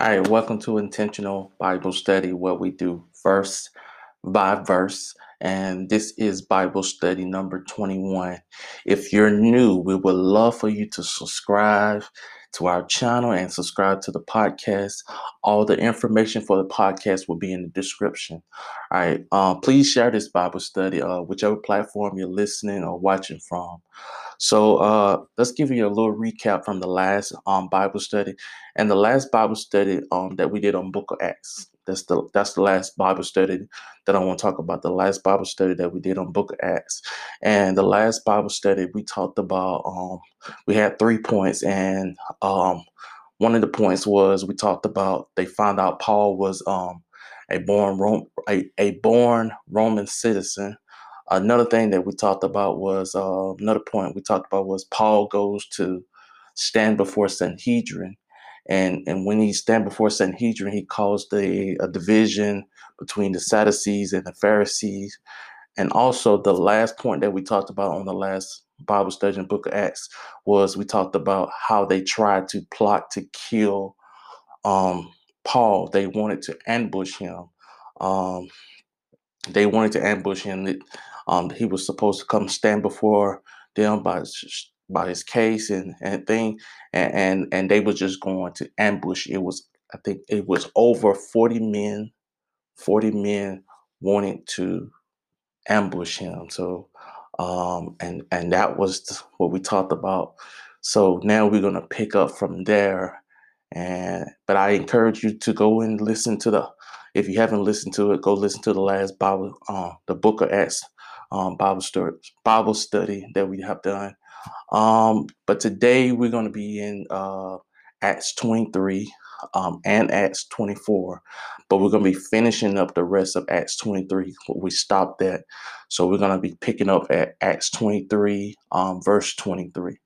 All right, welcome to Intentional Bible Study, what we do verse by verse. And this is Bible study number 21. If you're new, we would love for you to subscribe to our channel and subscribe to the podcast. All the information for the podcast will be in the description. All right, um, please share this Bible study, uh, whichever platform you're listening or watching from. So uh, let's give you a little recap from the last um, Bible study. And the last Bible study um, that we did on Book of Acts. That's the that's the last Bible study that I want to talk about. The last Bible study that we did on Book of Acts. And the last Bible study we talked about um, we had three points and um, one of the points was we talked about they found out Paul was um, a born Rome, a, a born Roman citizen Another thing that we talked about was uh, another point we talked about was Paul goes to stand before Sanhedrin, and and when he stand before Sanhedrin, he caused a, a division between the Sadducees and the Pharisees, and also the last point that we talked about on the last Bible study in Book of Acts was we talked about how they tried to plot to kill um, Paul. They wanted to ambush him. Um, they wanted to ambush him. Um, he was supposed to come stand before them by by his case and and thing, and, and and they were just going to ambush. It was I think it was over forty men, forty men wanted to ambush him. So, um, and and that was what we talked about. So now we're gonna pick up from there. And but I encourage you to go and listen to the. If you haven't listened to it, go listen to the last Bible, uh, the Book of Acts um, Bible Bible study that we have done. Um, but today we're going to be in uh, Acts 23 um, and Acts 24, but we're going to be finishing up the rest of Acts 23. We stopped at, so we're going to be picking up at Acts 23, um, verse 23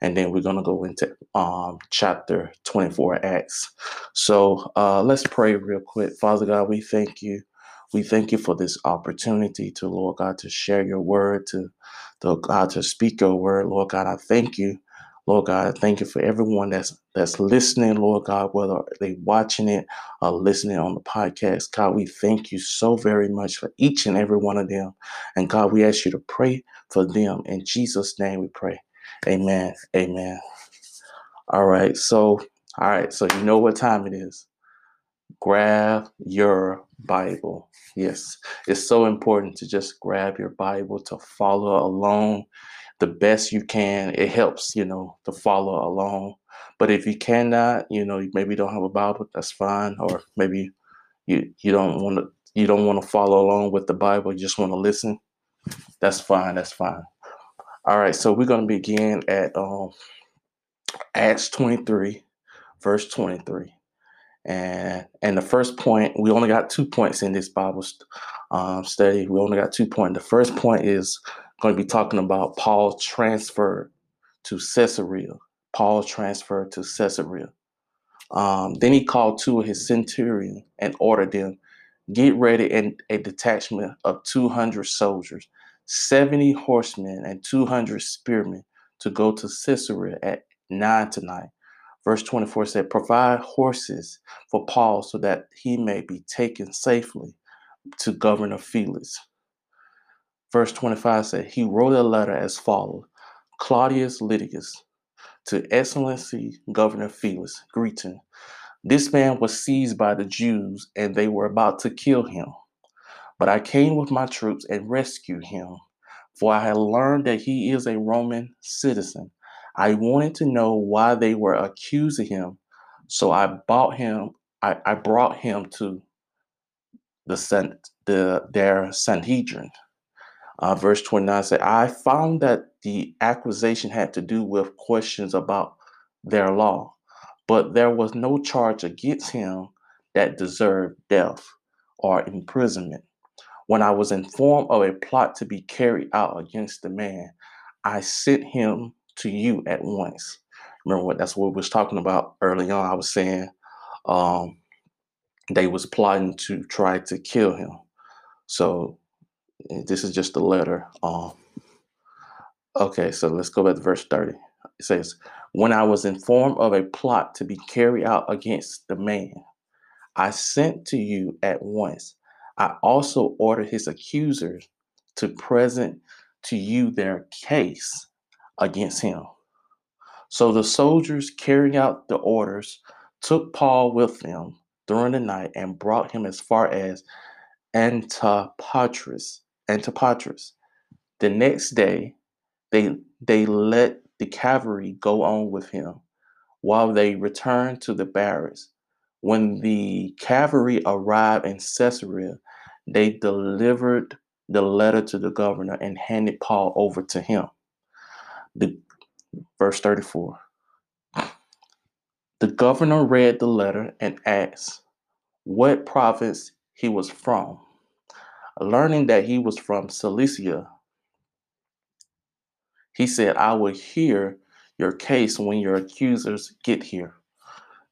and then we're going to go into um, chapter 24 acts so uh, let's pray real quick father god we thank you we thank you for this opportunity to, Lord God, to share your word, to, to God, to speak your word. Lord God, I thank you. Lord God, I thank you for everyone that's that's listening, Lord God, whether they're watching it or listening on the podcast. God, we thank you so very much for each and every one of them. And God, we ask you to pray for them. In Jesus' name we pray. Amen. Amen. All right. So, all right. So you know what time it is. Grab your Bible. Yes, it's so important to just grab your Bible to follow along the best you can. It helps, you know, to follow along. But if you cannot, you know, you maybe don't have a Bible, that's fine. Or maybe you you don't want to you don't want to follow along with the Bible, you just want to listen. That's fine. That's fine. All right, so we're going to begin at um, Acts 23, verse 23. And and the first point, we only got two points in this Bible um, study. We only got two points. The first point is going to be talking about Paul transferred to Caesarea. Paul transferred to Caesarea. Um, then he called two of his centurion and ordered them, get ready in a detachment of 200 soldiers, 70 horsemen, and 200 spearmen to go to Caesarea at nine tonight Verse 24 said, Provide horses for Paul so that he may be taken safely to Governor Felix. Verse 25 said, He wrote a letter as follows Claudius Lydius, to Excellency Governor Felix, greeting. This man was seized by the Jews and they were about to kill him. But I came with my troops and rescued him, for I had learned that he is a Roman citizen I wanted to know why they were accusing him. So I bought him, I, I brought him to the, the their Sanhedrin. Uh, verse 29 said, I found that the accusation had to do with questions about their law, but there was no charge against him that deserved death or imprisonment. When I was informed of a plot to be carried out against the man, I sent him to you at once. Remember what that's what we was talking about early on. I was saying um, they was plotting to try to kill him. So eh, this is just the letter. Um, okay, so let's go back to verse 30. It says, When I was informed of a plot to be carried out against the man, I sent to you at once. I also ordered his accusers to present to you their case against him. So the soldiers carrying out the orders took Paul with them during the night and brought him as far as Antipatris. Antipatris. The next day, they they let the cavalry go on with him while they returned to the barracks. When the cavalry arrived in Caesarea, they delivered the letter to the governor and handed Paul over to him. The verse 34. The governor read the letter and asked what province he was from. Learning that he was from Cilicia, he said, I will hear your case when your accusers get here.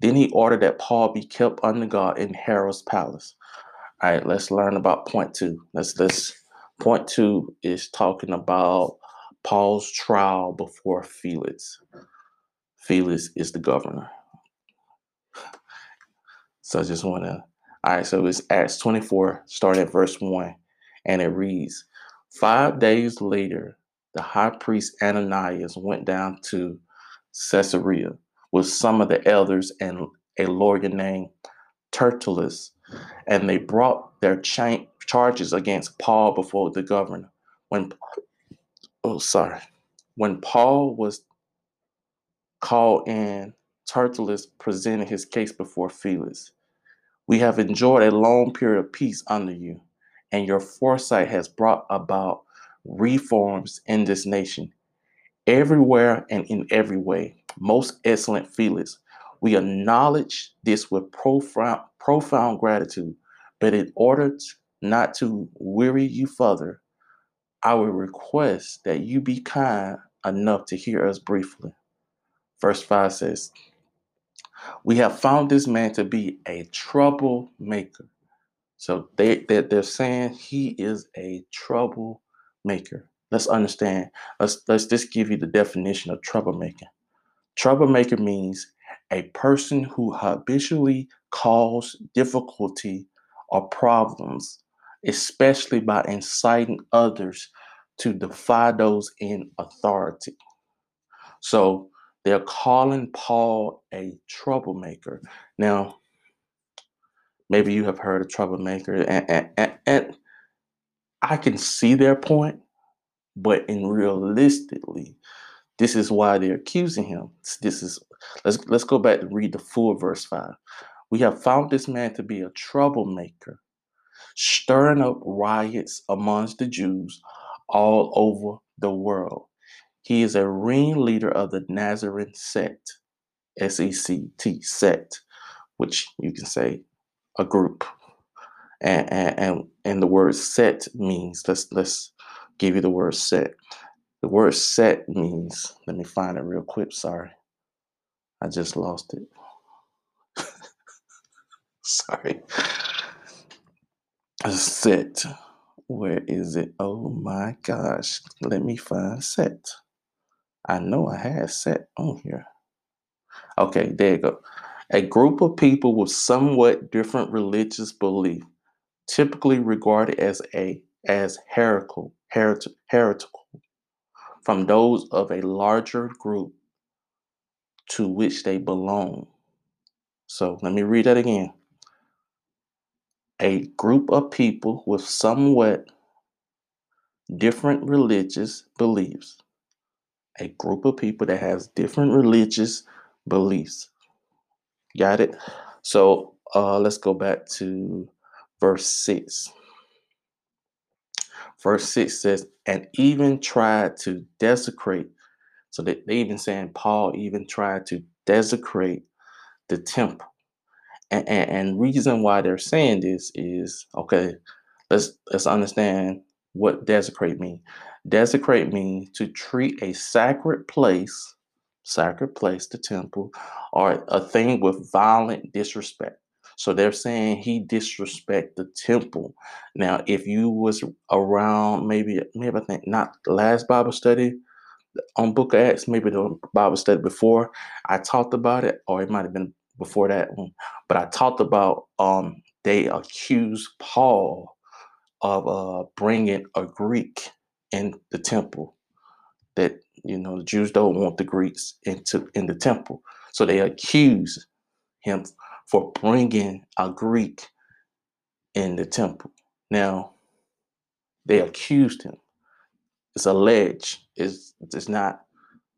Then he ordered that Paul be kept under guard in Herod's palace. All right, let's learn about point two. Let's let's point two is talking about Paul's trial before Felix. Felix is the governor. So I just want to. All right, so it's Acts 24, starting at verse 1, and it reads Five days later, the high priest Ananias went down to Caesarea with some of the elders and a lawyer named Tertullus, and they brought their cha- charges against Paul before the governor. When oh sorry, when Paul was called in, Tertullus presented his case before Felix. We have enjoyed a long period of peace under you, and your foresight has brought about reforms in this nation. Everywhere and in every way, most excellent Felix, we acknowledge this with profound, profound gratitude, but in order not to weary you further, I would request that you be kind enough to hear us briefly. Verse 5 says, We have found this man to be a troublemaker. So they, they, they're saying he is a troublemaker. Let's understand. Let's, let's just give you the definition of troublemaker. Troublemaker means a person who habitually causes difficulty or problems especially by inciting others to defy those in authority. So they're calling Paul a troublemaker. Now, maybe you have heard of troublemaker, and, and, and, and I can see their point, but in realistically, this is why they're accusing him. This is let's let's go back and read the full verse five. We have found this man to be a troublemaker stirring up riots amongst the Jews all over the world. He is a ringleader of the Nazarene sect, S E C T, sect, which you can say a group. And, and, and, the word set means, let's, let's give you the word set. The word set means, let me find it real quick. Sorry. I just lost it. Sorry set. Where is it? Oh my gosh. Let me find set. I know I had set on here. Okay, there you go. A group of people with somewhat different religious belief, typically regarded as a as heretical, heretical from those of a larger group to which they belong. So let me read that again a group of people with somewhat different religious beliefs. A group of people that has different religious beliefs. Got it? So uh, let's go back to verse 6. Verse 6 says, and even tried to desecrate. So they, they even saying Paul even tried to desecrate the temple. And, and, reason why they're saying this is okay. Let's let's understand what desecrate means. Desecrate means to treat a sacred place, sacred place, the temple, or a thing with violent disrespect. So they're saying he disrespect the temple. Now, if you was around, maybe maybe I think not last Bible study, on Book of Acts, maybe the Bible study before, I talked about it, or it might have been before that one, but I talked about um, they accused Paul of uh, bringing a Greek in the temple. That you know the Jews don't want the Greeks into in the temple, so they accuse him for bringing a Greek in the temple. Now they accused him. It's alleged. It's it's not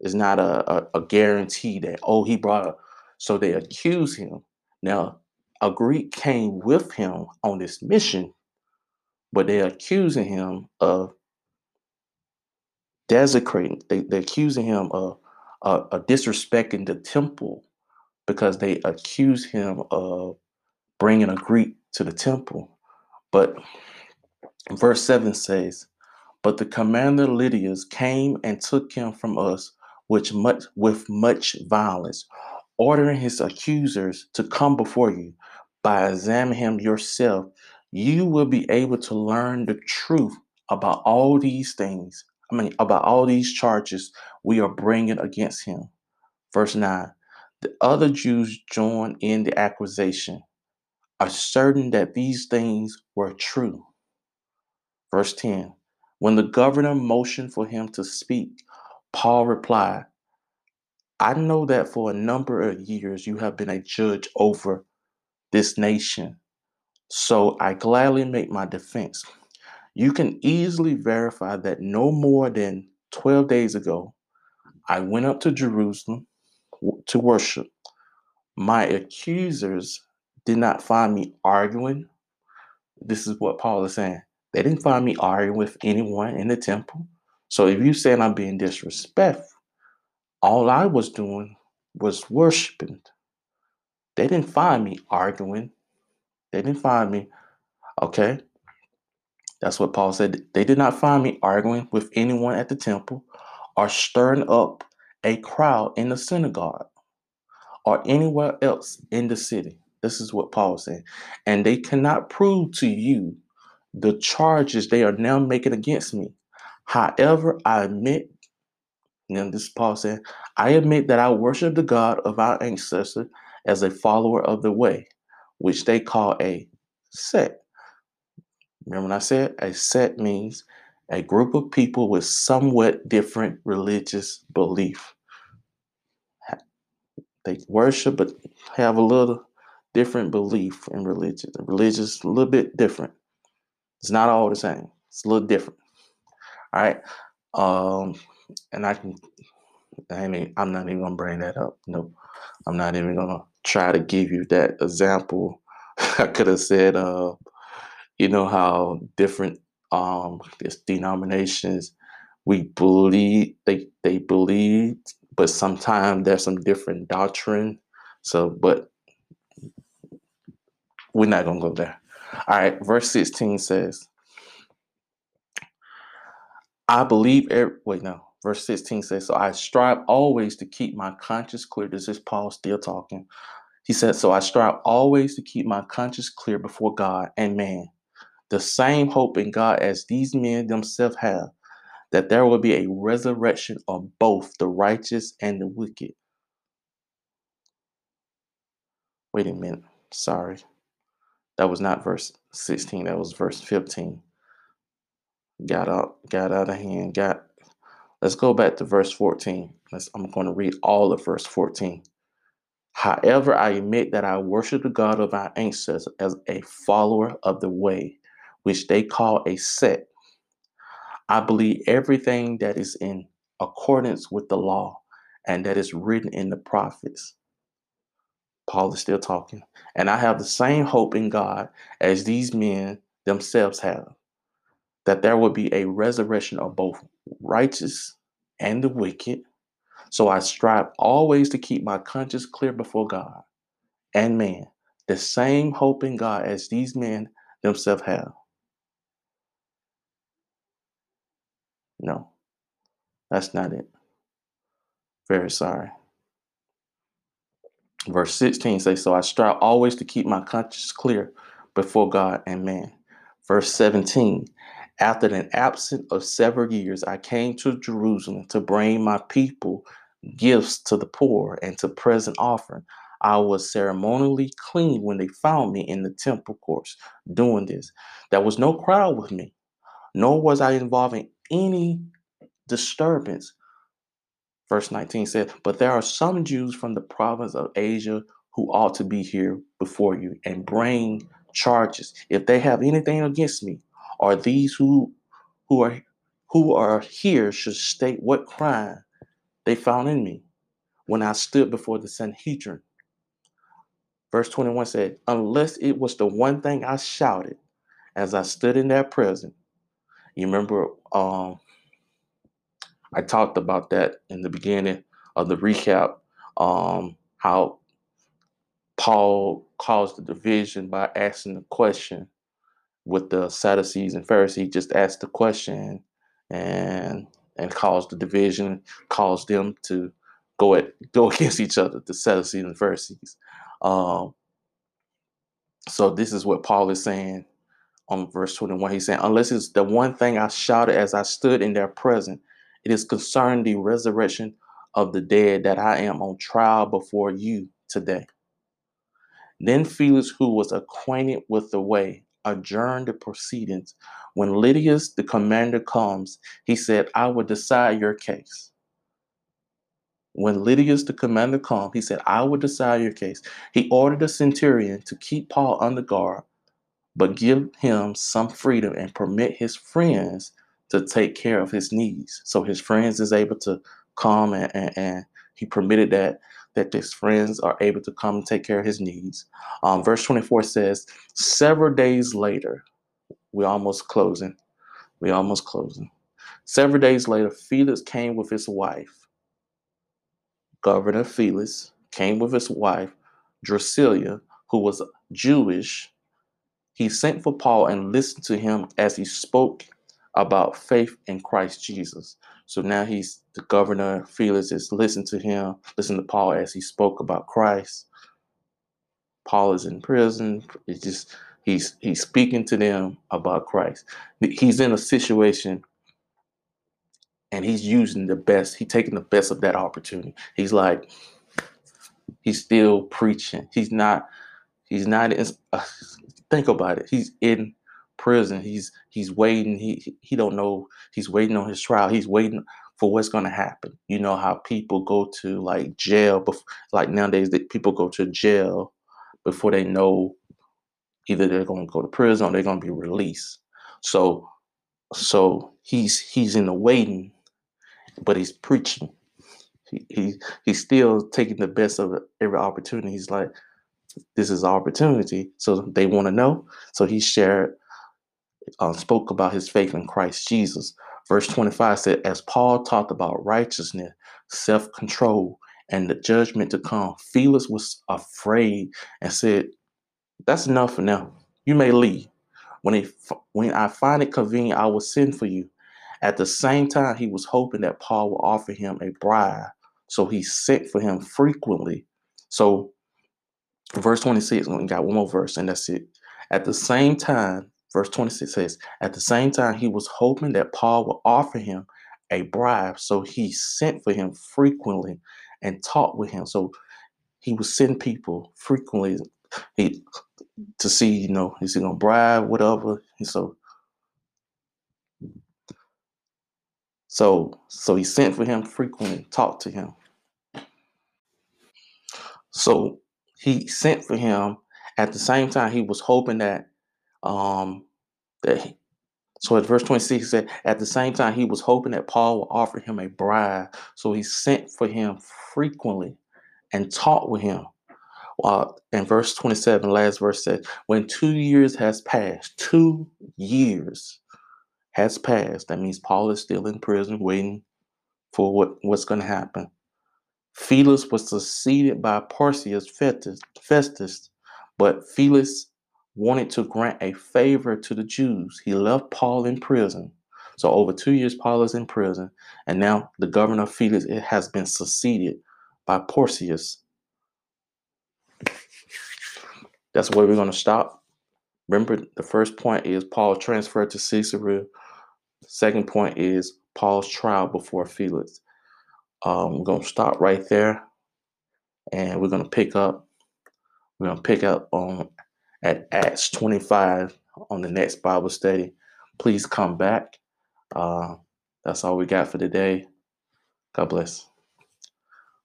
it's not a, a, a guarantee that oh he brought a so they accuse him. Now a Greek came with him on this mission, but they're accusing him of desecrating. They, they're accusing him of uh, uh, disrespecting the temple because they accuse him of bringing a Greek to the temple. But verse 7 says, But the commander Lydius came and took him from us with much, with much violence, ordering his accusers to come before you. By examining him yourself, you will be able to learn the truth about all these things. I mean, about all these charges we are bringing against him. Verse 9 The other Jews joined in the accusation, are certain that these things were true. Verse 10 When the governor motioned for him to speak, Paul replied, I know that for a number of years you have been a judge over this nation, so I gladly make my defense. You can easily verify that no more than 12 days ago, I went up to Jerusalem to worship. My accusers did not find me arguing. This is what Paul is saying. They didn't find me arguing with anyone in the temple. So if you're saying I'm being disrespectful, all I was doing was worshiping. They didn't find me arguing. They didn't find me, okay? That's what Paul said. They did not find me arguing with anyone at the temple or stirring up a crowd in the synagogue or anywhere else in the city. This is what Paul said. And they cannot prove to you the charges they are now making against me. However, I admit, and this is Paul said, I admit that I worship the God of our ancestors as a follower of the way, which they call a sect. Remember when I said a sect means a group of people with somewhat different religious belief. They worship but have a little different belief in religion. The religion is a little bit different. It's not all the same. It's a little different. All right. Um, and I can I mean I'm not even gonna bring that up. No, I'm not even gonna try to give you that example. I could have said uh you know how different um denominations. We believe they they believe but sometimes there's some different doctrine. So but we're not gonna go there. All right verse 16 says i believe every, wait no verse 16 says so i strive always to keep my conscience clear this is paul still talking he said so i strive always to keep my conscience clear before god and man the same hope in God as these men themselves have, that there will be a resurrection of both the righteous and the wicked. Wait a minute. Sorry. That was not verse 16, that was verse 15. Got out, got out of hand. Got let's go back to verse 14. Let's, I'm going to read all of verse 14. However, I admit that I worship the God of our ancestors as a follower of the way which they call a sect. I believe everything that is in accordance with the law and that is written in the prophets. Paul is still talking. And I have the same hope in God as these men themselves have that there will be a resurrection of both righteous and the wicked. So I strive always to keep my conscience clear before God and man, the same hope in God as these men themselves have. No, that's not it. Very sorry. Verse 16 says, So I strive always to keep my conscience clear before God and man. Verse 17, After an absence of several years, I came to Jerusalem to bring my people gifts to the poor and to present offering. I was ceremonially clean when they found me in the temple courts doing this. There was no crowd with me, nor was I involved in any disturbance. Verse 19 said, But there are some Jews from the province of Asia who ought to be here before you and bring charges. If they have anything against me, or these who who are who are here should state what crime they found in me when I stood before the Sanhedrin. Verse 21 said, Unless it was the one thing I shouted as I stood in their presence. You remember um, I talked about that in the beginning of the recap, um, how Paul caused the division by asking the question with the Sadducees and Pharisees, just asked the question and and caused the division, caused them to go at go against each other, the Sadducees and Pharisees. Um, so this is what Paul is saying on verse 21. He's saying, Unless it's the one thing I shouted as I stood in their presence, it is concerning the resurrection of the dead that I am on trial before you today. Then Felix, who was acquainted with the way, adjourned the proceedings. When Lydius, the commander, comes, he said, I will decide your case. When Lydius, the commander, comes, he said, I will decide your case. He ordered the centurion to keep Paul under guard, but give him some freedom and permit his friends to take care of his needs. So his friends is able to come and, and, and he permitted that that his friends are able to come and take care of his needs. Um, verse 24 says, several days later, we're almost closing. We're almost closing. Several days later, Felix came with his wife. Governor Felix came with his wife, Drusilla, who was Jewish. He sent for Paul and listened to him as he spoke about faith in Christ Jesus. So now he's the governor. Felix is listen to him, listen to Paul as he spoke about Christ. Paul is in prison. It's just he's he's speaking to them about Christ. He's in a situation and he's using the best. He's taking the best of that opportunity. He's like he's still preaching. He's not he's not in, uh, think about it. He's in prison. He's he's waiting. He he don't know. He's waiting on his trial. He's waiting for what's going to happen. You know how people go to like jail, before, like nowadays that people go to jail before they know either they're going to go to prison or they're going to be released. So so he's he's in the waiting, but he's preaching. He, he he's still taking the best of every opportunity. He's like, this is opportunity. So they want to know. So he shared uh, spoke about his faith in Christ Jesus. Verse 25 said, As Paul talked about righteousness, self control, and the judgment to come, Felix was afraid and said, That's enough for now. You may leave. When, he, when I find it convenient, I will send for you. At the same time, he was hoping that Paul would offer him a bribe. So he sent for him frequently. So, verse 26, we got one more verse, and that's it. At the same time, Verse 26 says, At the same time, he was hoping that Paul would offer him a bribe. So he sent for him frequently and talked with him. So he would send people frequently he, to see, you know, is he going to bribe, whatever. And so, so, so he sent for him frequently, talked to him. So he sent for him. At the same time, he was hoping that um, that he, so at verse 26 he said, at the same time, he was hoping that Paul would offer him a bribe. So he sent for him frequently and talked with him. While in verse 27, last verse said, when two years has passed, two years has passed. That means Paul is still in prison waiting for what, what's going to happen. Felix was succeeded by Porcius Festus, Festus, but Felix wanted to grant a favor to the Jews. He left Paul in prison. So over two years, Paul is in prison, and now the governor Felix it has been succeeded by Porcius. That's where we're going to stop. Remember, the first point is Paul transferred to Caesarea second point is Paul's trial before Felix. Um, we're going to stop right there and we're going to pick up. We're going to pick up on at Acts 25 on the next Bible study. Please come back. Uh, that's all we got for today. God bless.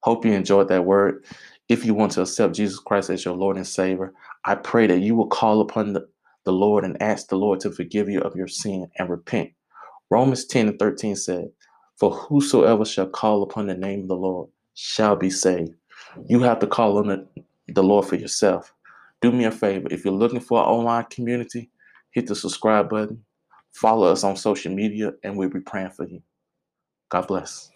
Hope you enjoyed that word. If you want to accept Jesus Christ as your Lord and Savior, I pray that you will call upon the, the Lord and ask the Lord to forgive you of your sin and repent. Romans 10 and 13 said, For whosoever shall call upon the name of the Lord shall be saved. You have to call on the, the Lord for yourself. Do me a favor. If you're looking for an online community, hit the subscribe button, follow us on social media, and we'll be praying for you. God bless.